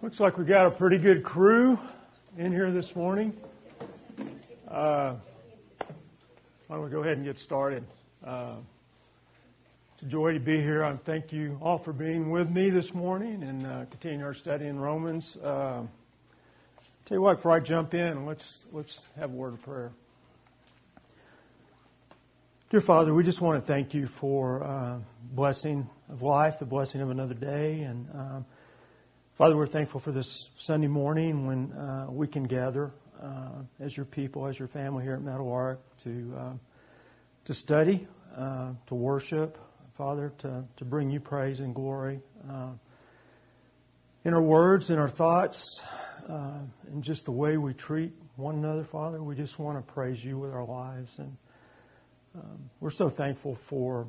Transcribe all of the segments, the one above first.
Looks like we got a pretty good crew in here this morning. Uh, why don't we go ahead and get started? Uh, it's a joy to be here. I thank you all for being with me this morning and uh, continuing our study in Romans. Uh, tell you what, before I jump in, let's let's have a word of prayer. Dear Father, we just want to thank you for uh, blessing of life, the blessing of another day, and um, Father, we're thankful for this Sunday morning when uh, we can gather uh, as your people, as your family here at Meadowlark to uh, to study, uh, to worship, Father, to to bring you praise and glory uh, in our words, in our thoughts, uh, and just the way we treat one another, Father. We just want to praise you with our lives, and um, we're so thankful for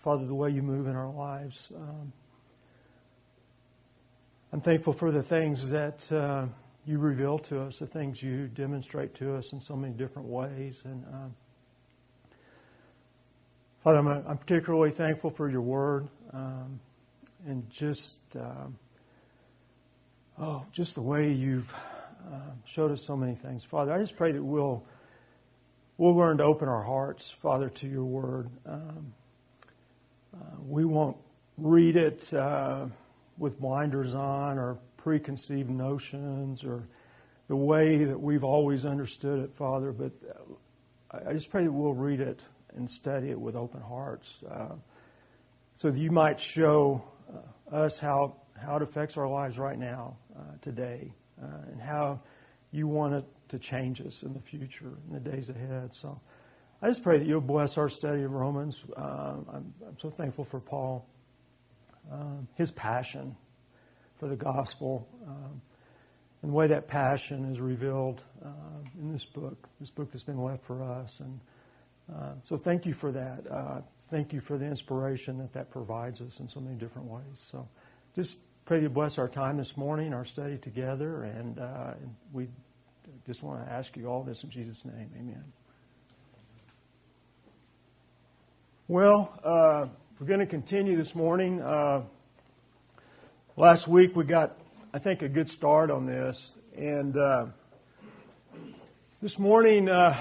Father the way you move in our lives. Um, I'm thankful for the things that uh, you reveal to us, the things you demonstrate to us in so many different ways. And um, Father, I'm, I'm, particularly thankful for your word um, and just um, oh, just the way you've uh, showed us so many things, Father. I just pray that we'll we'll learn to open our hearts, Father, to your word. Um, uh, we won't read it uh, with blinders on or preconceived notions or the way that we've always understood it, Father, but uh, I just pray that we'll read it and study it with open hearts uh, so that you might show uh, us how, how it affects our lives right now, uh, today, uh, and how you want it to change us in the future, in the days ahead. So I just pray that you'll bless our study of Romans. I'm, I'm so thankful for Paul um, his passion for the gospel um, and the way that passion is revealed uh, in this book, this book that's been left for us. And uh, so thank you for that. Uh, thank you for the inspiration that that provides us in so many different ways. So just pray you bless our time this morning, our study together, and, uh, and we just want to ask you all this in Jesus' name. Amen. Well, uh, we're going to continue this morning. Uh, last week we got, I think, a good start on this, and uh, this morning uh,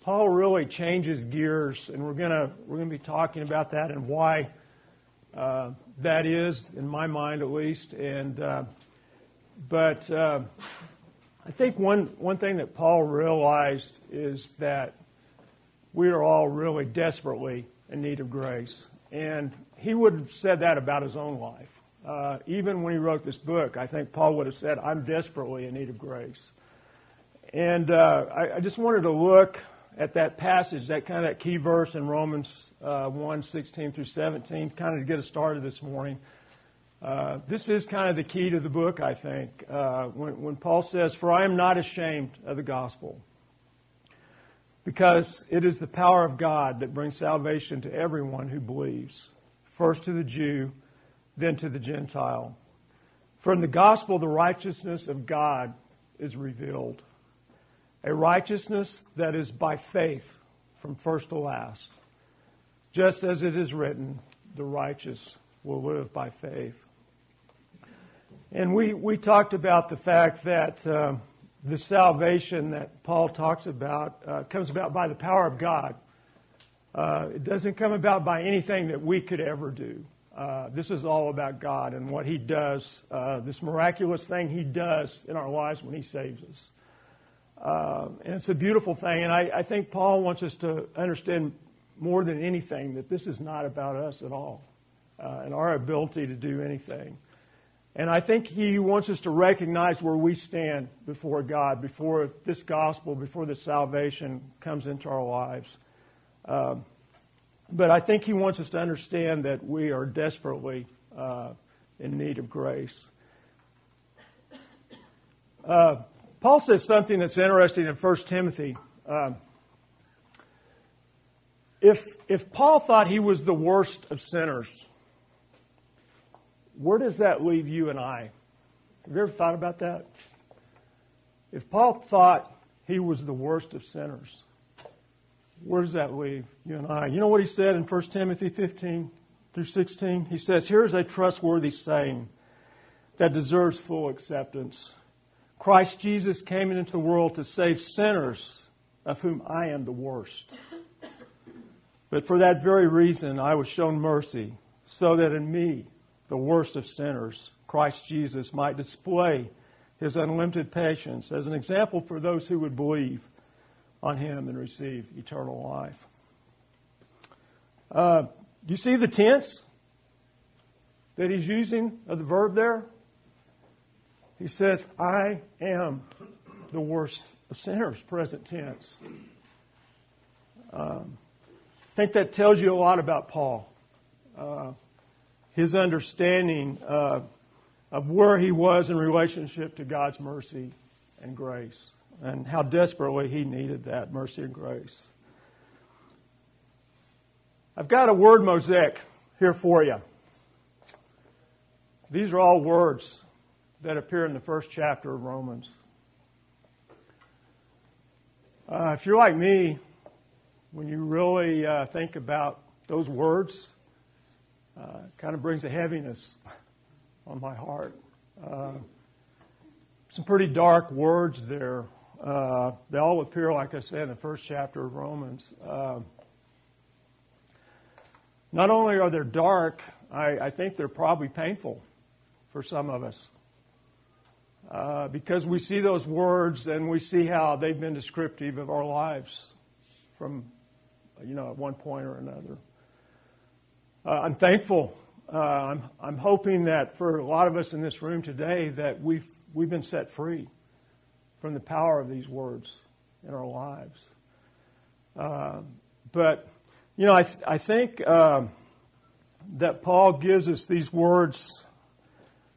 Paul really changes gears, and we're going to we're going to be talking about that and why uh, that is, in my mind at least. And uh, but uh, I think one one thing that Paul realized is that we are all really desperately in need of grace. And he would have said that about his own life. Uh, even when he wrote this book, I think Paul would have said, I'm desperately in need of grace. And uh, I, I, just wanted to look at that passage, that kind of that key verse in Romans uh, 1 16 through 17, kind of to get us started this morning. Uh, this is kind of the key to the book, I think, uh, when, when Paul says, For I am not ashamed of the gospel because it is the power of God that brings salvation to everyone who believes, first to the Jew, then to the Gentile. For in the gospel, the righteousness of God is revealed, a righteousness that is by faith from first to last. Just as it is written, the righteous will live by faith. And we, we talked about the fact that. Uh, the salvation that Paul talks about uh, comes about by the power of God. Uh, it doesn't come about by anything that we could ever do. Uh, this is all about God and what He does, uh, this miraculous thing He does in our lives when He saves us. Uh, and it's a beautiful thing. And I, I think Paul wants us to understand more than anything that this is not about us at all uh, and our ability to do anything. And I think he wants us to recognize where we stand before God, before this gospel, before this salvation comes into our lives. Uh, but I think he wants us to understand that we are desperately uh, in need of grace. Uh, Paul says something that's interesting in 1 Timothy. Uh, if, if Paul thought he was the worst of sinners, where does that leave you and I? Have you ever thought about that? If Paul thought he was the worst of sinners, where does that leave you and I? You know what he said in 1 Timothy 15 through 16? He says, Here's a trustworthy saying that deserves full acceptance. Christ Jesus came into the world to save sinners, of whom I am the worst. But for that very reason, I was shown mercy, so that in me, the worst of sinners, Christ Jesus might display his unlimited patience as an example for those who would believe on him and receive eternal life. Uh, you see the tense that he's using of the verb there? He says, I am the worst of sinners, present tense. Um, I think that tells you a lot about Paul. Uh, his understanding uh, of where he was in relationship to God's mercy and grace, and how desperately he needed that mercy and grace. I've got a word mosaic here for you. These are all words that appear in the first chapter of Romans. Uh, if you're like me, when you really uh, think about those words, uh, kind of brings a heaviness on my heart. Uh, some pretty dark words there. Uh, they all appear, like I said, in the first chapter of Romans. Uh, not only are they dark, I, I think they're probably painful for some of us. Uh, because we see those words and we see how they've been descriptive of our lives from, you know, at one point or another. Uh, I'm thankful. Uh, I'm, I'm hoping that for a lot of us in this room today that we've, we've been set free from the power of these words in our lives. Uh, but, you know, I, th- I think um, that Paul gives us these words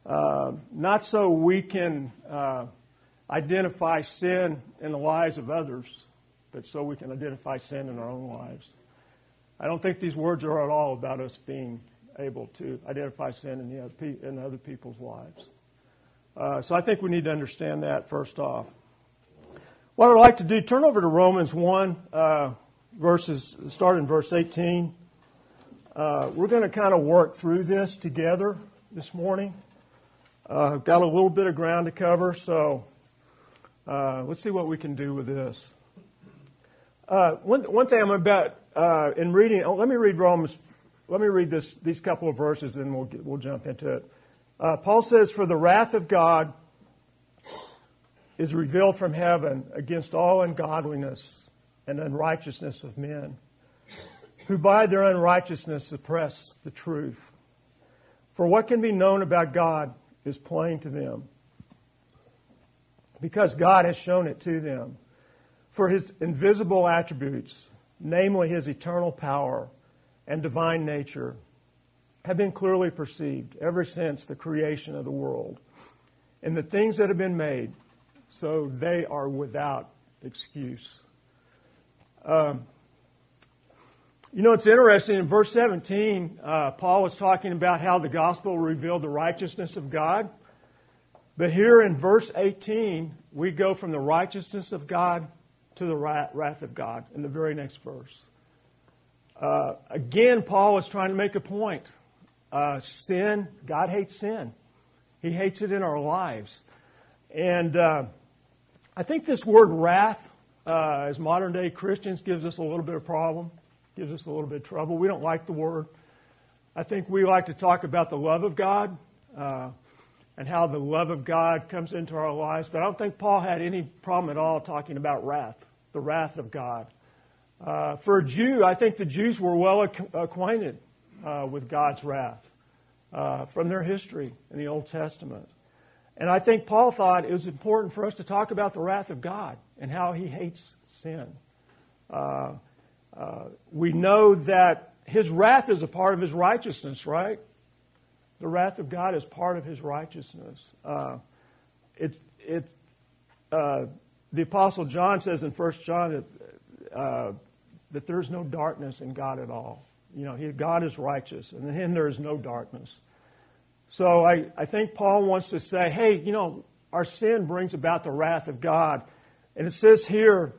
uh, not so we can uh, identify sin in the lives of others, but so we can identify sin in our own lives. I don't think these words are at all about us being able to identify sin in, the other, pe- in other people's lives. Uh, so I think we need to understand that first off. What I'd like to do, turn over to Romans 1, uh, verses, start in verse 18. Uh, we're going to kind of work through this together this morning. Uh, got a little bit of ground to cover, so uh, let's see what we can do with this. Uh, one, one thing I'm about uh, in reading. Oh, let me read Romans. Let me read this these couple of verses, and we'll we'll jump into it. Uh, Paul says, "For the wrath of God is revealed from heaven against all ungodliness and unrighteousness of men, who by their unrighteousness suppress the truth. For what can be known about God?" is plain to them because God has shown it to them. For his invisible attributes, namely his eternal power and divine nature, have been clearly perceived ever since the creation of the world and the things that have been made, so they are without excuse. Um, you know, it's interesting. In verse 17, uh, Paul was talking about how the gospel revealed the righteousness of God. But here in verse 18, we go from the righteousness of God to the wrath of God in the very next verse. Uh, again, Paul is trying to make a point. Uh, sin, God hates sin. He hates it in our lives. And uh, I think this word wrath, uh, as modern day Christians, gives us a little bit of problem gives us a little bit of trouble. We don't like the word. I think we like to talk about the love of God uh, and how the love of God comes into our lives, but I don't think Paul had any problem at all talking about wrath, the wrath of God. Uh, for a Jew, I think the Jews were well ac- acquainted uh, with God's wrath uh, from their history in the Old Testament. And I think Paul thought it was important for us to talk about the wrath of God and how he hates sin. Uh, uh, we know that his wrath is a part of his righteousness, right? The wrath of God is part of his righteousness. Uh, it, it, uh, the Apostle John says in 1 John that, uh, that there's no darkness in God at all. You know, he, God is righteous, and in him there is no darkness. So I, I think Paul wants to say, hey, you know, our sin brings about the wrath of God. And it says here,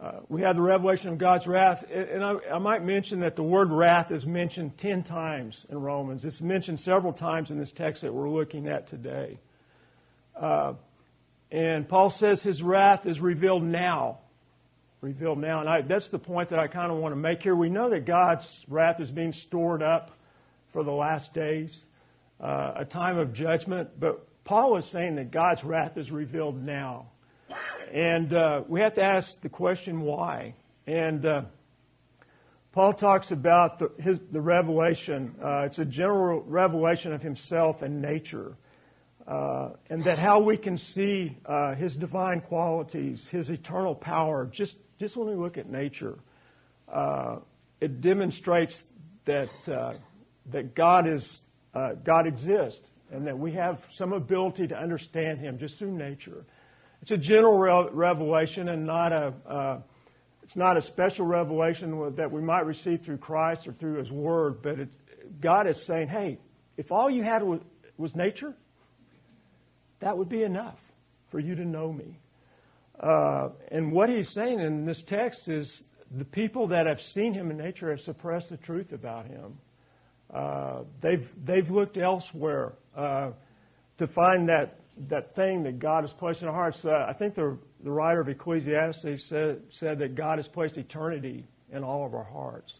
uh, we had the revelation of God's wrath, and I, I, might mention that the word wrath is mentioned ten times in Romans. It's mentioned several times in this text that we're looking at today. Uh, and Paul says his wrath is revealed now. Revealed now. And I, that's the point that I kind of want to make here. We know that God's wrath is being stored up for the last days, uh, a time of judgment. But Paul is saying that God's wrath is revealed now. And uh, we have to ask the question why. And uh, Paul talks about the, his, the revelation. Uh, it's a general revelation of himself and nature. Uh, and that how we can see uh, his divine qualities, his eternal power, just, just when we look at nature, uh, it demonstrates that, that God, is, God exists and that we have some ability to understand him just through nature. It's a general re- revelation and not a, uh, it's not a special revelation that we might receive through Christ or through His Word, but it, God is saying, hey, if all you had was, was, nature, that would be enough for you to know me. Uh, and what He's saying in this text is the people that have seen Him in nature have suppressed the truth about Him. Uh, they've, they've looked elsewhere uh, to find that that thing that God has placed in our hearts. Uh, I think the, the writer of Ecclesiastes said, said that God has placed eternity in all of our hearts.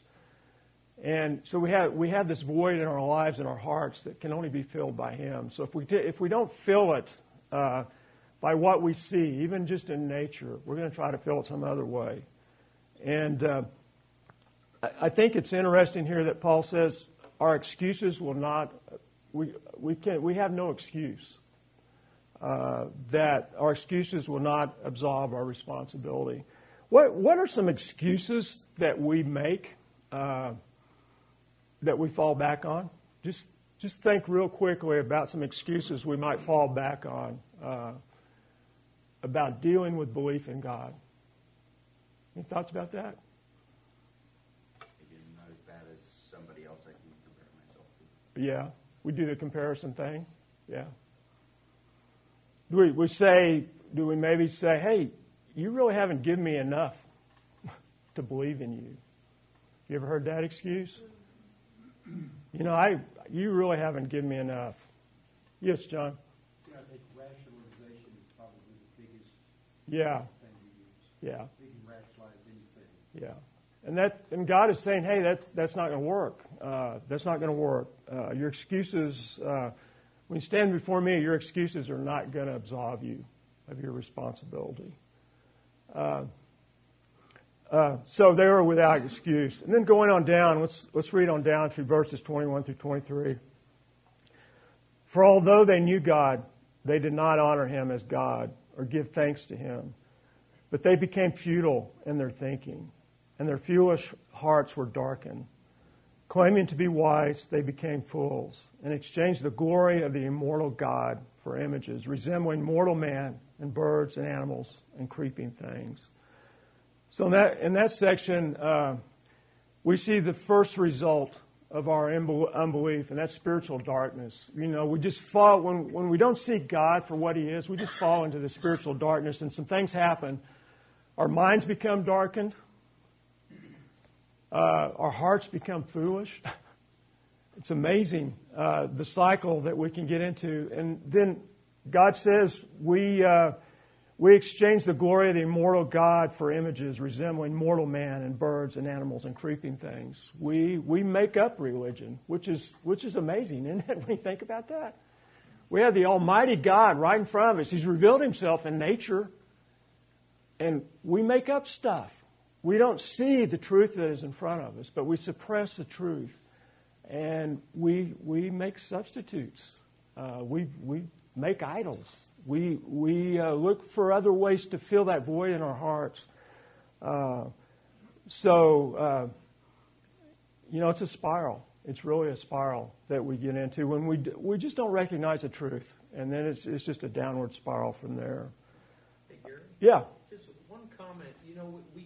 And so we have, we have this void in our lives and our hearts that can only be filled by Him. So if we, if we don't fill it uh, by what we see, even just in nature, we're going to try to fill it some other way. And uh, I, think it's interesting here that Paul says our excuses will not, we, we, can, we have no excuse uh, that our excuses will not absolve our responsibility. What, what are some excuses that we make uh, that we fall back on? Just, just think real quickly about some excuses we might fall back on uh, about dealing with belief in God. Any thoughts about that? Again, not as bad as somebody else I can compare myself to. Yeah, we do the comparison thing. Yeah do we, we say, do we maybe say, hey, you really haven't given me enough to believe in you? You ever heard that excuse? You know, I, you really haven't given me enough. Yes, John. Yeah, I think rationalization is probably the biggest yeah. thing we use. Yeah. We can rationalize anything. Yeah. And that, and God is saying, hey, that, that's not going to work. Uh, that's not going to work. Uh, your excuses, uh, when you stand before me, your excuses are not going to absolve you of your responsibility. Uh, uh, so they were without excuse. And then going on down, let's, let's read on down through verses 21 through 23. For although they knew God, they did not honor him as God or give thanks to him. But they became futile in their thinking, and their foolish hearts were darkened. Claiming to be wise, they became fools and exchanged the glory of the immortal God for images resembling mortal man and birds and animals and creeping things. So in that, in that section, uh, we see the first result of our unbelief, and that's spiritual darkness. You know, we just fall, when, when we don't see God for what He is, we just fall into the spiritual darkness, and some things happen. Our minds become darkened, uh, our hearts become foolish. It's amazing uh, the cycle that we can get into. And then God says we, uh, we exchange the glory of the immortal God for images resembling mortal man and birds and animals and creeping things. We, we make up religion, which is, which is amazing, isn't it, when you think about that? We have the Almighty God right in front of us. He's revealed Himself in nature, and we make up stuff. We don't see the truth that is in front of us, but we suppress the truth. And we, we make substitutes. Uh, we, we make idols. We, we uh, look for other ways to fill that void in our hearts. Uh, so, uh, you know, it's a spiral. It's really a spiral that we get into when we, we just don't recognize the truth. And then it's, it's just a downward spiral from there. Hey, Gary? Yeah. Just one comment. You know, we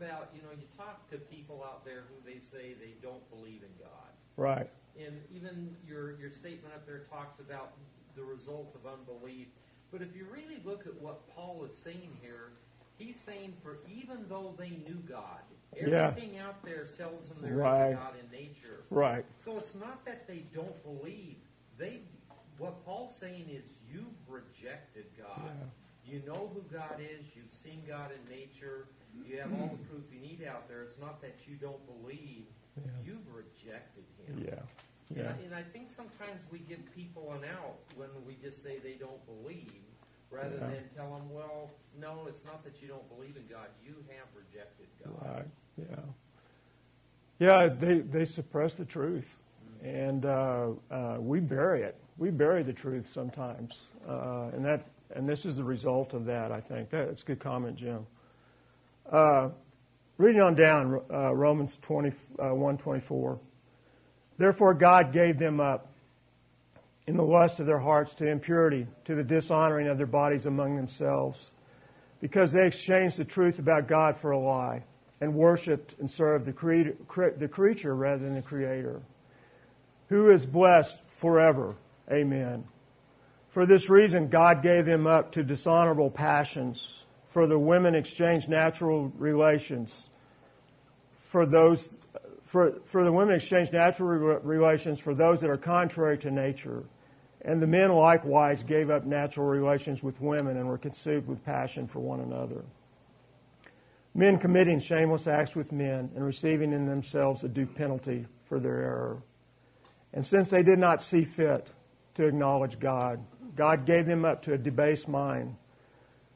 about, you know, you talk to people out there who they say they don't believe in God. Right. And even your, your statement up there talks about the result of unbelief. But if you really look at what Paul is saying here, He's saying for even though they knew God, Yeah. everything out there tells them there is Right. a God in nature. Right. So it's not that they don't believe. They, what Paul's saying is, you've rejected God. You know who God is. You've seen God in nature. You have all the proof you need out there. It's not that you don't believe. Yeah. You've rejected Him. Yeah. And, Yeah. I, and I think sometimes we give people an out when we just say they don't believe, rather Yeah. than tell them, well, no, it's not that you don't believe in God. You have rejected God. Right. Yeah. Yeah. They they suppress the truth, and uh, uh, we bury it. We bury the truth sometimes, uh, and that and this is the result of that. I think that, that's a good comment, Jim. Uh, reading on down, uh, Romans 20, uh, 124. Therefore, God gave them up in the lust of their hearts to impurity, to the dishonoring of their bodies among themselves, because they exchanged the truth about God for a lie and worshipped and served the, creator, cre- the creature rather than the Creator, who is blessed forever. Amen. For this reason, God gave them up to dishonorable passions. For the women exchanged natural relations. For those, for, for the women exchanged natural re- relations for those that are contrary to nature. And the men likewise gave up natural relations with women and were consumed with passion for one another. Men committing shameless acts with men and receiving in themselves a due penalty for their error. And since they did not see fit to acknowledge God, God gave them up to a debased mind,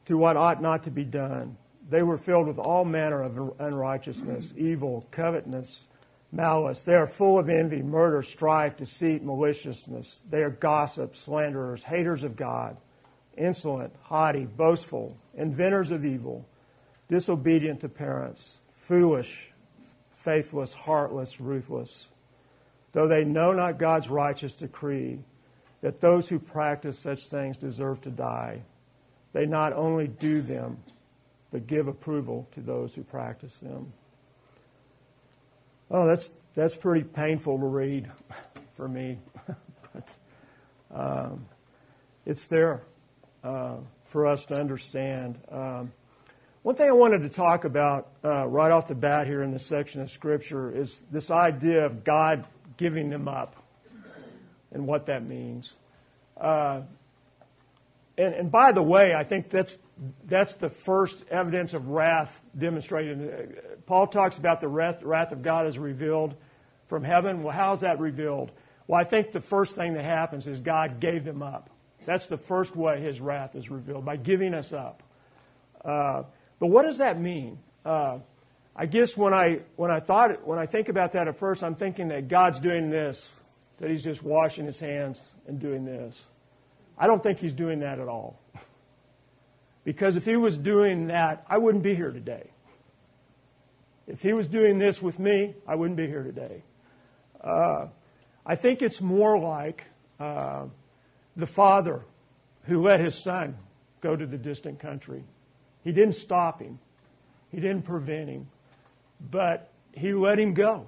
to what ought not to be done. They were filled with all manner of unrighteousness, evil, covetousness, malice. They are full of envy, murder, strife, deceit, maliciousness. They are gossips, slanderers, haters of God, insolent, haughty, boastful, inventors of evil, disobedient to parents, foolish, faithless, heartless, ruthless. Though they know not God's righteous decree that those who practice such things deserve to die, they not only do them, but give approval to those who practice them. Oh, that's that's pretty painful to read for me. but, um, it's there uh, for us to understand. Um, one thing I wanted to talk about uh, right off the bat here in this section of Scripture is this idea of God giving them up and what that means. Uh, and, and by the way, I think that's that's the first evidence of wrath demonstrated. Paul talks about the wrath, wrath of God is revealed from heaven. Well, how's that revealed? Well, I think the first thing that happens is God gave them up. That's the first way His wrath is revealed by giving us up. Uh, but what does that mean? Uh, I guess when I when I thought when I think about that at first, I'm thinking that God's doing this, that He's just washing His hands and doing this. I don't think He's doing that at all. Because if He was doing that, I wouldn't be here today. If He was doing this with me, I wouldn't be here today. Uh, I think it's more like uh, the father who let his son go to the distant country. He didn't stop him, he didn't prevent him, but he let him go.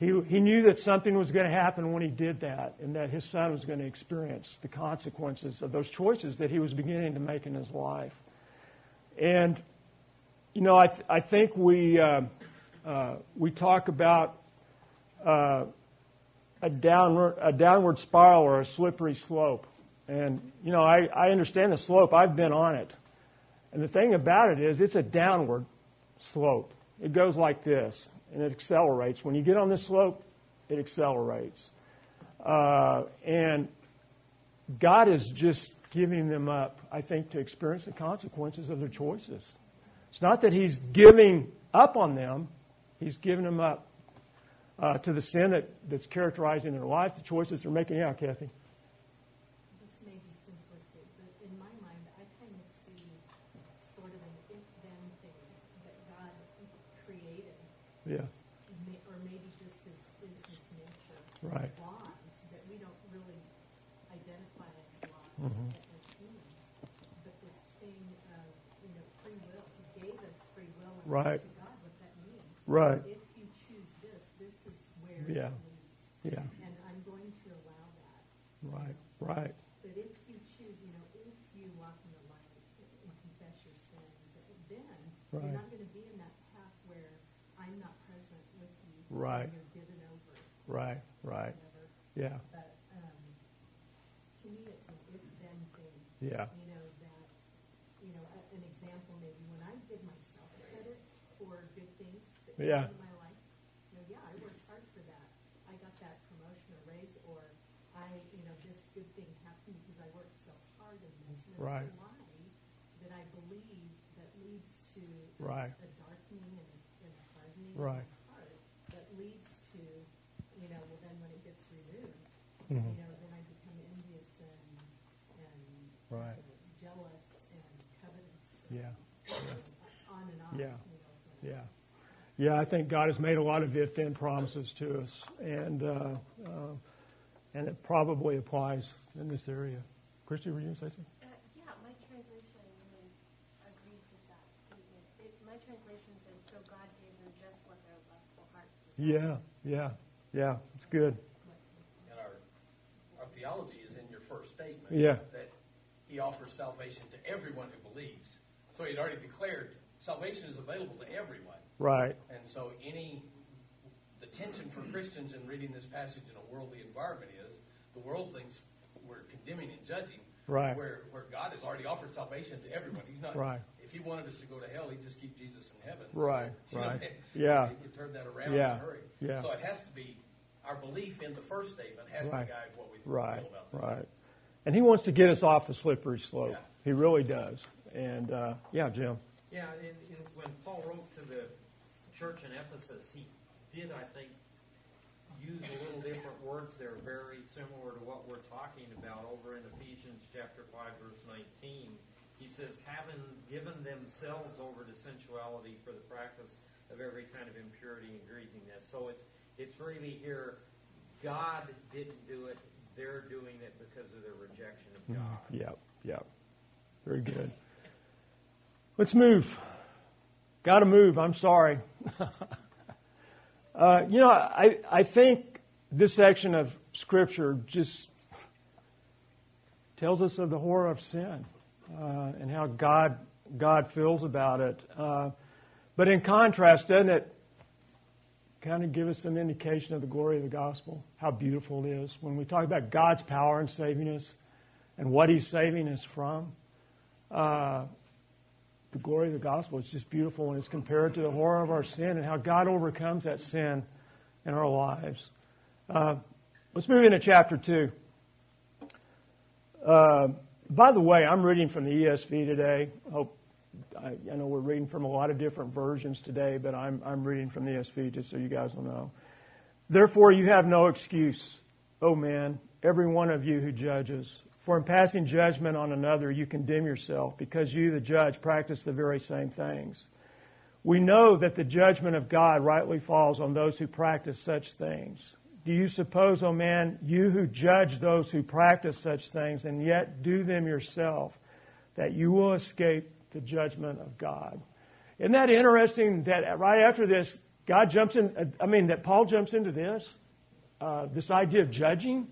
He, he knew that something was going to happen when he did that, and that his son was going to experience the consequences of those choices that he was beginning to make in his life. And, you know, I, th- I think we, uh, uh, we talk about uh, a, downward, a downward spiral or a slippery slope. And, you know, I, I understand the slope, I've been on it. And the thing about it is, it's a downward slope. It goes like this and it accelerates. When you get on this slope, it accelerates. Uh, and God is just giving them up, I think, to experience the consequences of their choices. It's not that He's giving up on them, He's giving them up uh, to the sin that, that's characterizing their life, the choices they're making. Yeah, Kathy. This may be simplistic, but in my mind, I kind of see sort of an if-then thing that God created, Yeah, may- or maybe just his, is his nature. Right. Laws that we don't really identify as laws Mhm. as humans, but this thing of, you know, free will. He gave us free will, and Right. to God what that means. Right. If you choose this, this is where Yeah. it leads. yeah, And I'm going to allow that. right, right. But if you choose, you know, if you walk in the light and confess your sins, then, Right. you're not going to be in that path where I'm not present with you. Right. You're given over, Right, right. whatever. Yeah, But um, to me, it's an if-then thing. yeah, know, Right. It's a lie that I believe that leads to Right. a darkening and a, and a hardening Right. of the heart that leads to, you know, well then when it gets removed, Mhm. you know, then I become envious and, and Right. uh, jealous and covetous. yeah, and On and on. Yeah. you know, from- yeah. Yeah, I think God has made a lot of if-then promises to us, and uh, uh, and it probably applies in this area. Christy, were you going to say something? Uh, yeah, my translation agrees with that statement. My translation says, "So God gave them just what their lustful hearts. Yeah, yeah, yeah. It's good. And our, our theology is in your first statement. Yeah. That he offers salvation to everyone who believes. So he'd already declared salvation is available to everyone. Right. And so any, the tension for Christians in reading this passage in a worldly environment is, the world thinks we're condemning and judging. Right. Where, where God has already offered salvation to everyone. He's not, Right. if he wanted us to go to hell, he'd just keep Jesus in heaven. Right, So, you know, right. Yeah. He could turn that around Yeah, in a hurry. yeah. So it has to be, our belief in the first statement has Right. to guide what we Right, feel about this. right. And he wants to get us off the slippery slope. Yeah. He really does. And uh, yeah, Jim. Yeah, and, and when Paul wrote to the church in Ephesus, he did, I think, use a little different words there, very similar to what we're talking about over in Ephesians chapter 5, verse 19. He says, having given themselves over to sensuality for the practice of every kind of impurity and greediness. So it's, it's really here, God didn't do it, they're doing it because of their rejection of mm-hmm. God. Yep, yep. Very good. Let's move. Got to move. I'm sorry. uh, you know, I, I think this section of Scripture just tells us of the horror of sin uh, and how God God feels about it. Uh, but in contrast, doesn't it kind of give us an indication of the glory of the gospel? How beautiful it is when we talk about God's power in saving us and what He's saving us from. The glory of the gospel is just beautiful when it's compared to the horror of our sin and how God overcomes that sin in our lives. Uh, let's move into chapter 2. Uh, by the way, I'm reading from the ESV today. I Hope I, I know we're reading from a lot of different versions today, but I'm, I'm reading from the ESV just so you guys will know. Therefore, you have no excuse, O man, every one of you who judges. For in passing judgment on another, you condemn yourself, because you, the judge, practice the very same things. We know that the judgment of God rightly falls on those who practice such things. Do you suppose, O man, you who judge those who practice such things and yet do them yourself, that you will escape the judgment of God? Isn't that interesting that right after this, God jumps in, I mean, that Paul jumps into this, uh, this idea of judging?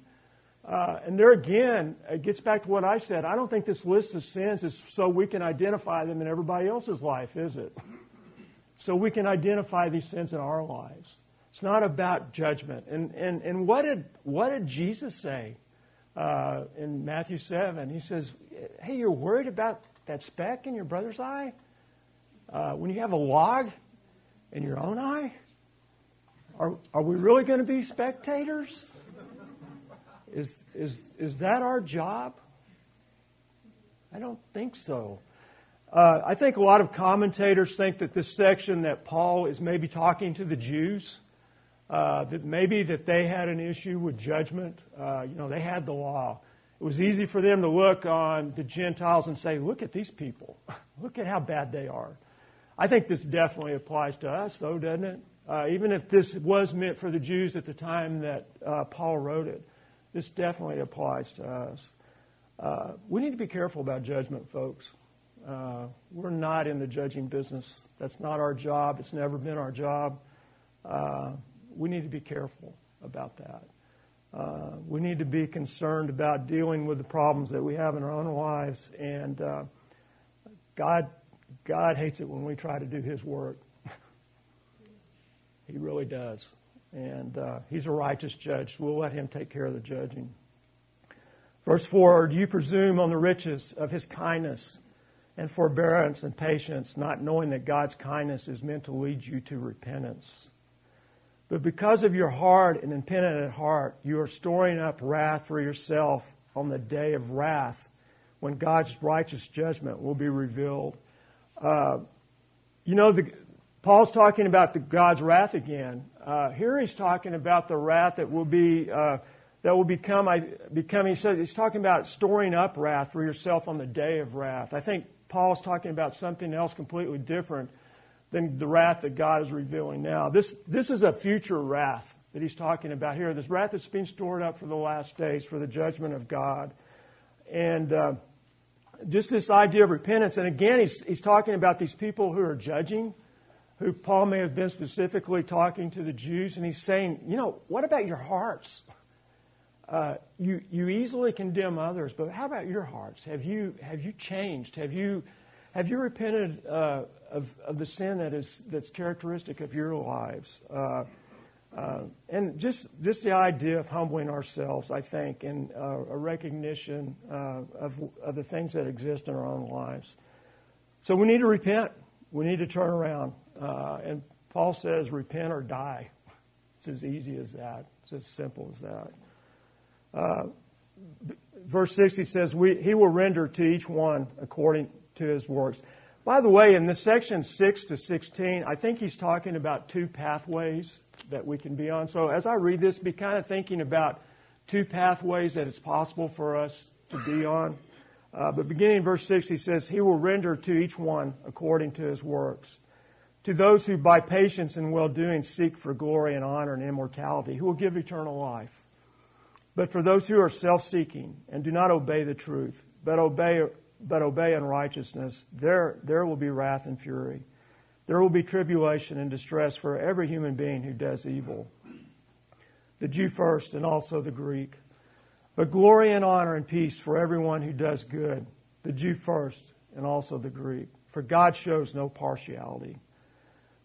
Uh, and there again, it gets back to what I said. I don't think this list of sins is so we can identify them in everybody else's life, is it? So we can identify these sins in our lives. It's not about judgment. And, and, and what, did, what did Jesus say uh, in Matthew 7? He says, Hey, you're worried about that speck in your brother's eye? Uh, when you have a log in your own eye? Are, are we really going to be spectators? Is, is, is that our job? I don't think so. Uh, I think a lot of commentators think that this section that Paul is maybe talking to the Jews, uh, that maybe that they had an issue with judgment. Uh, you know, they had the law. It was easy for them to look on the Gentiles and say, "Look at these people. Look at how bad they are." I think this definitely applies to us, though, doesn't it? Uh, even if this was meant for the Jews at the time that uh, Paul wrote it, this definitely applies to us. Uh, we need to be careful about judgment, folks. Uh, we're not in the judging business. That's not our job. It's never been our job. Uh, we need to be careful about that. Uh, we need to be concerned about dealing with the problems that we have in our own lives. And uh, God, God hates it when we try to do His work. he really does. And uh, He's a righteous judge. We'll let Him take care of the judging. Verse 4 Do you presume on the riches of His kindness and forbearance and patience, not knowing that God's kindness is meant to lead you to repentance? But because of your hard and impenitent heart, you are storing up wrath for yourself on the day of wrath when God's righteous judgment will be revealed. Uh, you know, the, Paul's talking about the, God's wrath again. Uh, here he's talking about the wrath that will be uh, that will become. I. He says he's talking about storing up wrath for yourself on the day of wrath. I think Paul's talking about something else completely different than the wrath that God is revealing now. This this is a future wrath that he's talking about here. This wrath that's being stored up for the last days for the judgment of God, and uh, just this idea of repentance. And again, he's, he's talking about these people who are judging, who Paul may have been specifically talking to the Jews, and he's saying, you know, what about your hearts? Uh, you, you easily condemn others, but how about your hearts? Have you, have you changed? Have you, have you repented uh, of, of the sin that is, that's characteristic of your lives? Uh, uh, and just just the idea of humbling ourselves, I think, and uh, a recognition uh, of of the things that exist in our own lives. So we need to repent. We need to turn around. Uh, and Paul says, "Repent or die." It's as easy as that. It's as simple as that. Uh, verse sixty says, we, "He will render to each one according to his works." By the way, in this section six to sixteen, I think he's talking about two pathways that we can be on. So as I read this, be kind of thinking about two pathways that it's possible for us to be on. Uh, but beginning in verse 6, he says, He will render to each one according to his works. To those who by patience and well doing seek for glory and honor and immortality, who will give eternal life. But for those who are self seeking and do not obey the truth, but obey, but obey unrighteousness, there, there will be wrath and fury. There will be tribulation and distress for every human being who does evil, the Jew first and also the Greek. But glory and honor and peace for everyone who does good, the Jew first and also the Greek. For God shows no partiality.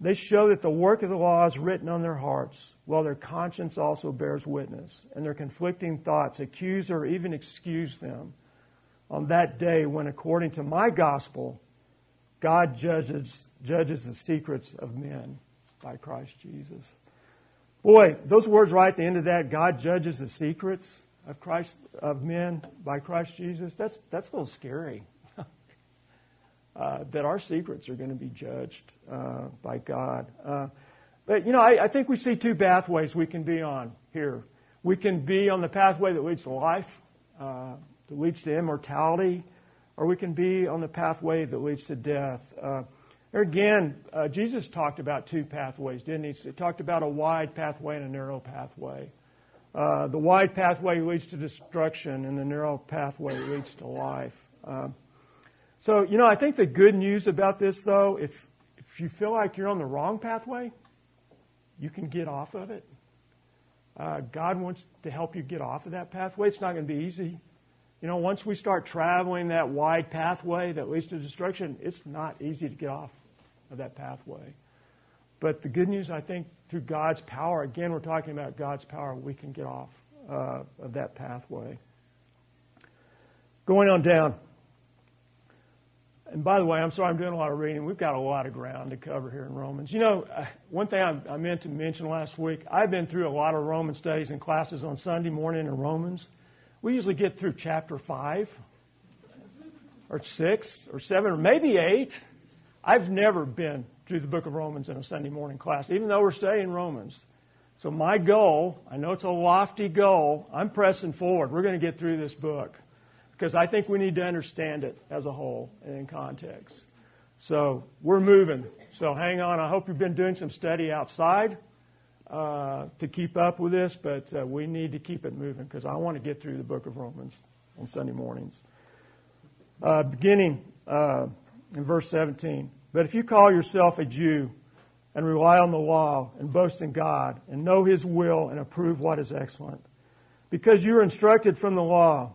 They show that the work of the law is written on their hearts, while their conscience also bears witness, and their conflicting thoughts accuse or even excuse them on that day when, according to my gospel, God judges, judges the secrets of men by Christ Jesus. Boy, those words right at the end of that, God judges the secrets of Christ of men by Christ Jesus. That's that's a little scary. Uh, that our secrets are going to be judged uh, by God. Uh, but you know, I, I, think we see two pathways we can be on here. We can be on the pathway that leads to life, uh, that leads to immortality, or we can be on the pathway that leads to death. Uh, again, uh, Jesus talked about two pathways, didn't he? He talked about a wide pathway and a narrow pathway. The wide pathway leads to destruction, and the narrow pathway leads to life. So, you know, I think the good news about this, though, if if you feel like you're on the wrong pathway, you can get off of it. Uh, God wants to help you get off of that pathway. It's not going to be easy. You know, once we start traveling that wide pathway that leads to destruction, it's not easy to get off of that pathway. But the good news, I think, through God's power, again, we're talking about God's power, we can get off uh, of that pathway. Going on down. And by the way, I'm sorry I'm doing a lot of reading. We've got a lot of ground to cover here in Romans. You know, uh, one thing I, I meant to mention last week, I've been through a lot of Roman studies and classes on Sunday morning in Romans. We usually get through chapter 5 or 6 or 7 or maybe 8. I've never been through the book of Romans in a Sunday morning class, even though we're studying Romans. So, my goal, I know it's a lofty goal, I'm pressing forward. We're going to get through this book because I think we need to understand it as a whole and in context. So, we're moving. So, hang on. I hope you've been doing some study outside. uh, to keep up with this, but uh, we need to keep it moving because I want to get through the book of Romans on Sunday mornings. Uh, beginning uh, in verse 17. But if you call yourself a Jew and rely on the law and boast in God and know his will and approve what is excellent, because you are instructed from the law,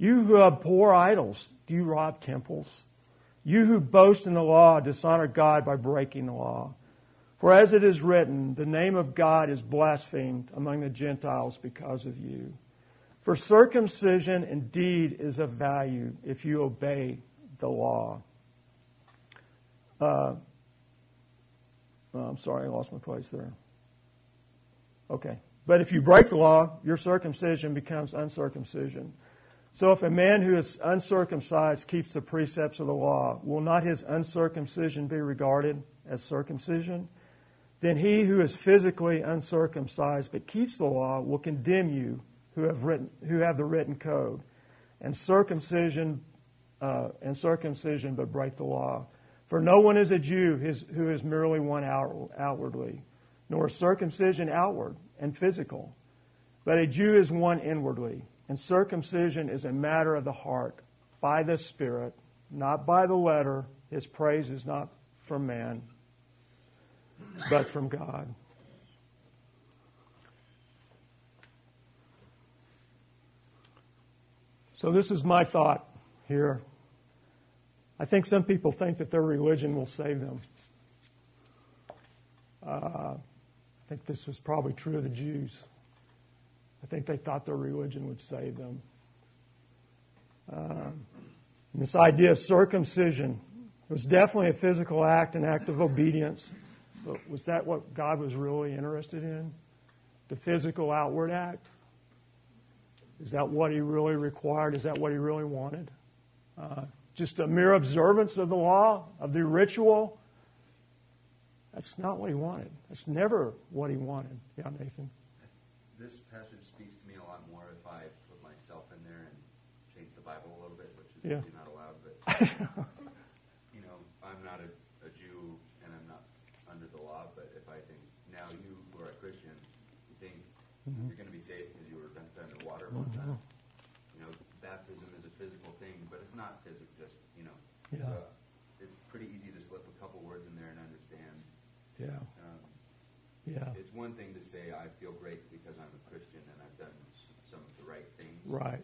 You who abhor idols, do you rob temples? You who boast in the law dishonor God by breaking the law. For as it is written, the name of God is blasphemed among the Gentiles because of you. For circumcision indeed is of value if you obey the law. Uh, I'm sorry, I lost my place there. Okay. But if you break the law, your circumcision becomes uncircumcision. So if a man who is uncircumcised keeps the precepts of the law, will not his uncircumcision be regarded as circumcision? Then he who is physically uncircumcised but keeps the law will condemn you who have written, who have the written code, and circumcision uh, and circumcision but break the law. For no one is a Jew who is merely one outwardly, nor is circumcision outward and physical, but a Jew is one inwardly. And circumcision is a matter of the heart, by the Spirit, not by the letter. His praise is not from man, but from God. So, this is my thought here. I think some people think that their religion will save them. Uh, I think this was probably true of the Jews. I think they thought their religion would save them. Um, this idea of circumcision was definitely a physical act, an act of obedience. But was that what God was really interested in? The physical outward act? Is that what he really required? Is that what he really wanted? Uh, just a mere observance of the law, of the ritual? That's not what he wanted. That's never what he wanted. Yeah, Nathan. This passage speaks to me a lot more if I put myself in there and change the Bible a little bit, which is Yeah. usually not allowed. But you know, I'm not a, a Jew and I'm not under the law. But if I think now you who are a Christian, you think you're going to be saved because you were dunked under water one time. You know, baptism is a physical thing, but it's not physical. Just you know, Yeah. so it's pretty easy to slip a couple words in there and understand. Yeah, Um, yeah, it's one thing to say I feel great because I'm a Christian and I've done some of the right things right.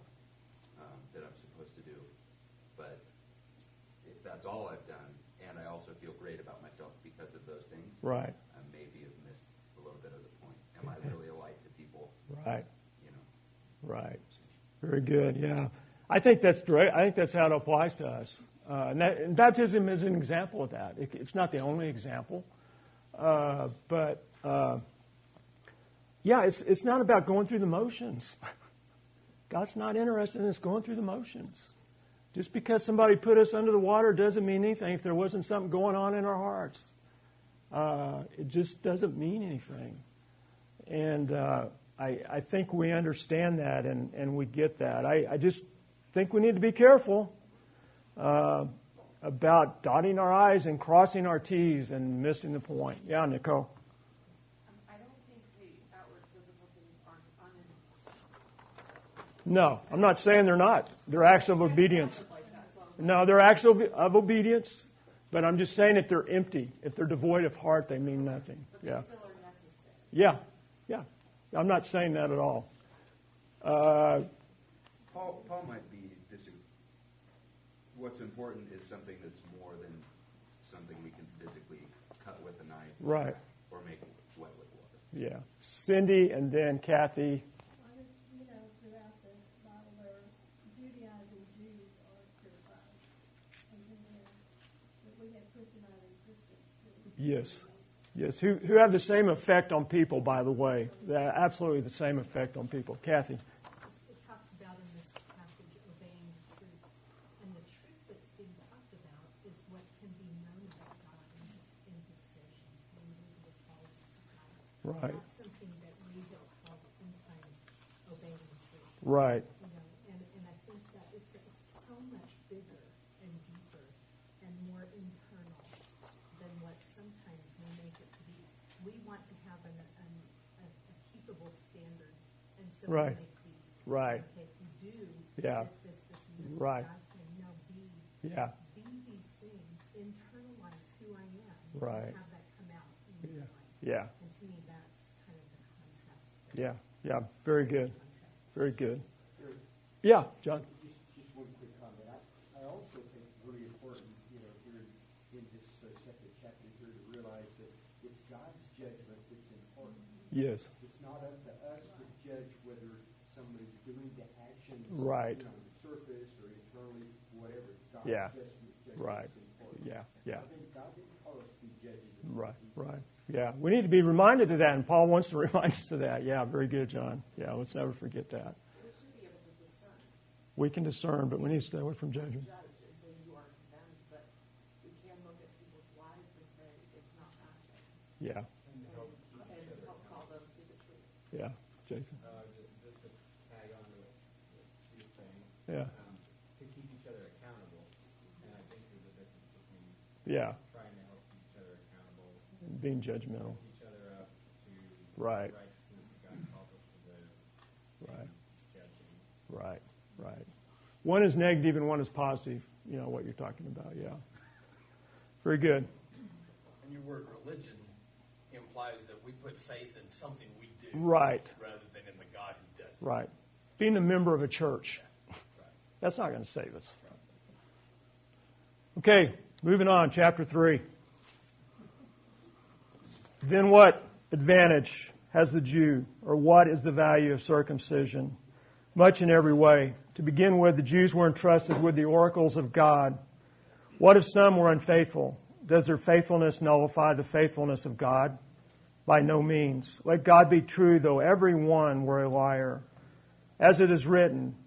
um, that I'm supposed to do. But if that's all I've done, and I also feel great about myself because of those things, Right, I maybe have missed a little bit of the point. Am I really a light to people? right, You know, right. Very good. Yeah, I think that's great. I think that's how it applies to us. Uh, and, that, and baptism is an example of that. It, it's not the only example, uh, but uh, yeah, it's it's not about going through the motions. God's not interested in us going through the motions. Just because somebody put us under the water doesn't mean anything if there wasn't something going on in our hearts. Uh, it just doesn't mean anything. And uh, I, I think we understand that and, and we get that. I, I just think we need to be careful uh, about dotting our I's and crossing our T's and missing the point. Yeah, Nicole. Um, I don't think the outward physical things aren't unin. No, I'm not saying they're not. They're acts of obedience. Like that, so I'm No, they're acts of, of obedience, but I'm just saying if they're empty, if they're devoid of heart, they mean nothing. but Yeah. still. Yeah, yeah. I'm not saying that at all. Uh, Paul, Paul might be dis- What's important is something that's more than something we can physically cut with a knife, right, or make wet with water. yeah. Cindy and then Kathy. I just, you know, throughout the Bible, there are Judaizing Jews are purified. And then there, but we have Christianizing Christians too. Yes, Yes, who, who have the same effect on people, by the way. They're absolutely the same effect on people. Kathy. It talks about in this passage obeying the truth. And the truth that's being talked about is what can be known about God in his, in his creation, the invisible qualities of God. Right. Not something that we don't call sometimes obeying the truth. Right. You know, and, and I think that it's, it's so much bigger and deeper and more internal than what sometimes we make it to be. We want to have an, an, a, a keepable standard, and so Right. we. Right. Okay, if you do Yeah. this, this, this, this, Right. God's saying, no, be, Yeah. be these things, internalize who I am, Right. and have that come out in Yeah. your life. Yeah. And to me, that's kind of the contrast. Yeah. Yeah. Very good. Very good. Eric, Yeah, John. Just, just one quick comment. I, I also think really important, you know, here in this uh, second chapter here to realize that it's God's judgment that's important. Yes. It's not up to us to judge whether somebody's doing the actions. Right. You know, on the surface or internally, whatever. God's Yeah. judgment, judgment Right. Yeah. Yeah. I think God didn't call us to be judges. of Right, right. Yeah, we need to be reminded of that, and Paul wants to remind us of that. Yeah, very good, John. Yeah, let's never forget that. We should be able to discern, We can discern, but we need to stay away from judgment. Yeah. Yeah, say Yeah, um, to keep each other accountable, and I think there's a difference between yeah. trying to help keep each other accountable, Being judgmental. help each other up to Right. the righteousness that God calls us to live, Right, judging. right, right. One is negative and one is positive, you know, what you're talking about, yeah. Very good. And your word religion implies that we put faith in something we do. Right. Rather than in the God who does it. Right. Being a member of a church, that's not going to save us. Okay, moving on, chapter 3. Then what advantage has the Jew, or what is the value of circumcision? Much in every way. To begin with, the Jews were entrusted with the oracles of God. What if some were unfaithful? Does their faithfulness nullify the faithfulness of God? By no means. Let God be true, though every one were a liar. As it is written,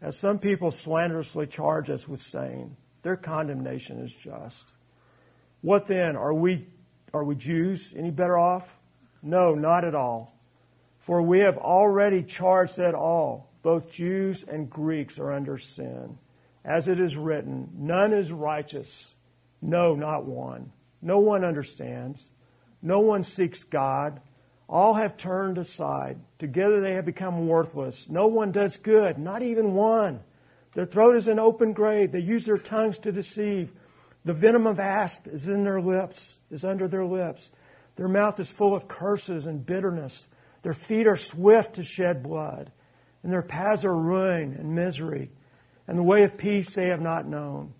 As some people slanderously charge us with saying, their condemnation is just. What then? Are we, are we Jews any better off? No, not at all. For we have already charged that all, both Jews and Greeks, are under sin. As it is written, none is righteous, no, not one. No one understands. No one seeks God. All have turned aside. Together they have become worthless. No one does good, not even one. Their throat is an open grave. They use their tongues to deceive. The venom of asp is in their lips, is under their lips. Their mouth is full of curses and bitterness. Their feet are swift to shed blood, and their paths are ruin and misery. And the way of peace they have not known.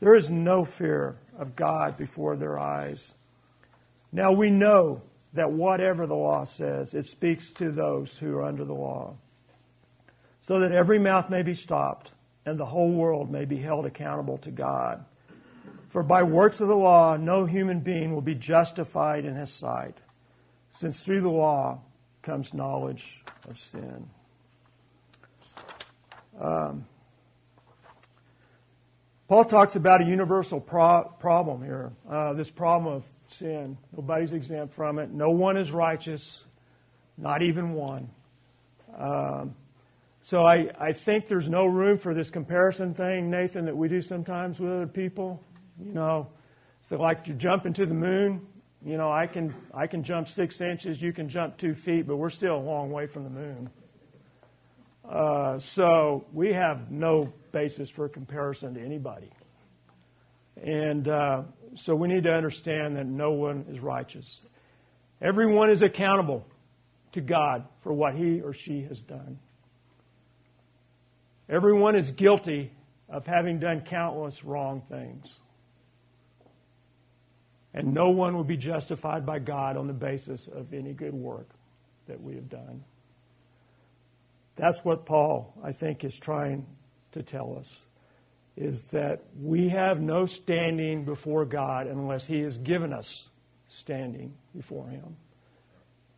There is no fear of God before their eyes. Now we know that whatever the law says, it speaks to those who are under the law, so that every mouth may be stopped and the whole world may be held accountable to God. For by works of the law, no human being will be justified in his sight, since through the law comes knowledge of sin. Um, Paul talks about a universal pro- problem here uh, this problem of sin. Nobody's exempt from it. No one is righteous, not even one. Um, so I, I think there's no room for this comparison thing, Nathan, that we do sometimes with other people. You know, it's like you're jumping to the moon. You know, I can I can jump six inches, you can jump two feet, but we're still a long way from the moon. Uh, so we have no basis for comparison to anybody. And uh, so we need to understand that no one is righteous. Everyone is accountable to God for what he or she has done. Everyone is guilty of having done countless wrong things. And no one will be justified by God on the basis of any good work that we have done. That's what Paul, I think, is trying to tell us is that we have no standing before God unless He has given us standing before Him.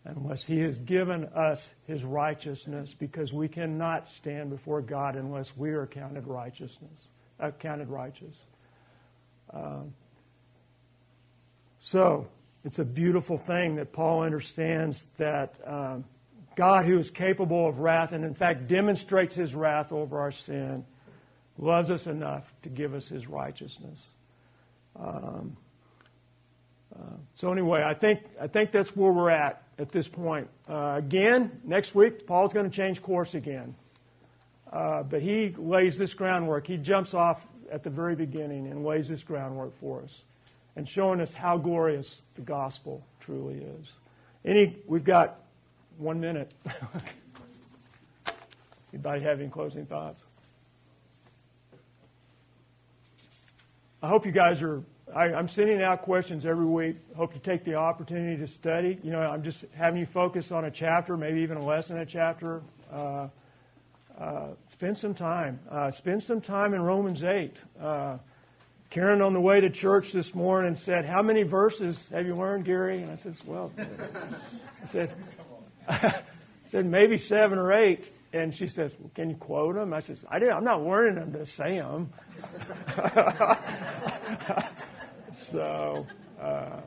Unless He has given us His righteousness, because we cannot stand before God unless we are counted righteousness, uh, righteous. Um, so it's a beautiful thing that Paul understands that um, God, who is capable of wrath and in fact demonstrates His wrath over our sin loves us enough to give us his righteousness. Um, uh, so anyway, I think I think that's where we're at at this point. Uh, again, next week Paul's going to change course again, uh, but he lays this groundwork. He jumps off at the very beginning and lays this groundwork for us, and showing us how glorious the gospel truly is. Any, we've got one minute. Anybody have any closing thoughts? I hope you guys are. I, am sending out questions every week. Hope you take the opportunity to study. You know, I'm just having you focus on a chapter, maybe even a lesson a chapter. Uh, uh, spend some time. Uh, spend some time in Romans 8. Uh, Karen on the way to church this morning said, "How many verses have you learned, Gary?" And I said, "Well," I said, I said maybe seven or eight. And she says, well, "Can you quote them?" I said, "I did. I'm not learning them to say them." so, uh,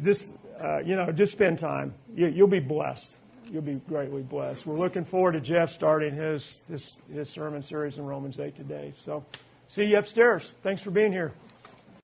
this, uh, you know, just spend time. You, you'll be blessed. You'll be greatly blessed. We're looking forward to Jeff starting his his, his sermon series in Romans 8 today. So, see you upstairs. Thanks for being here.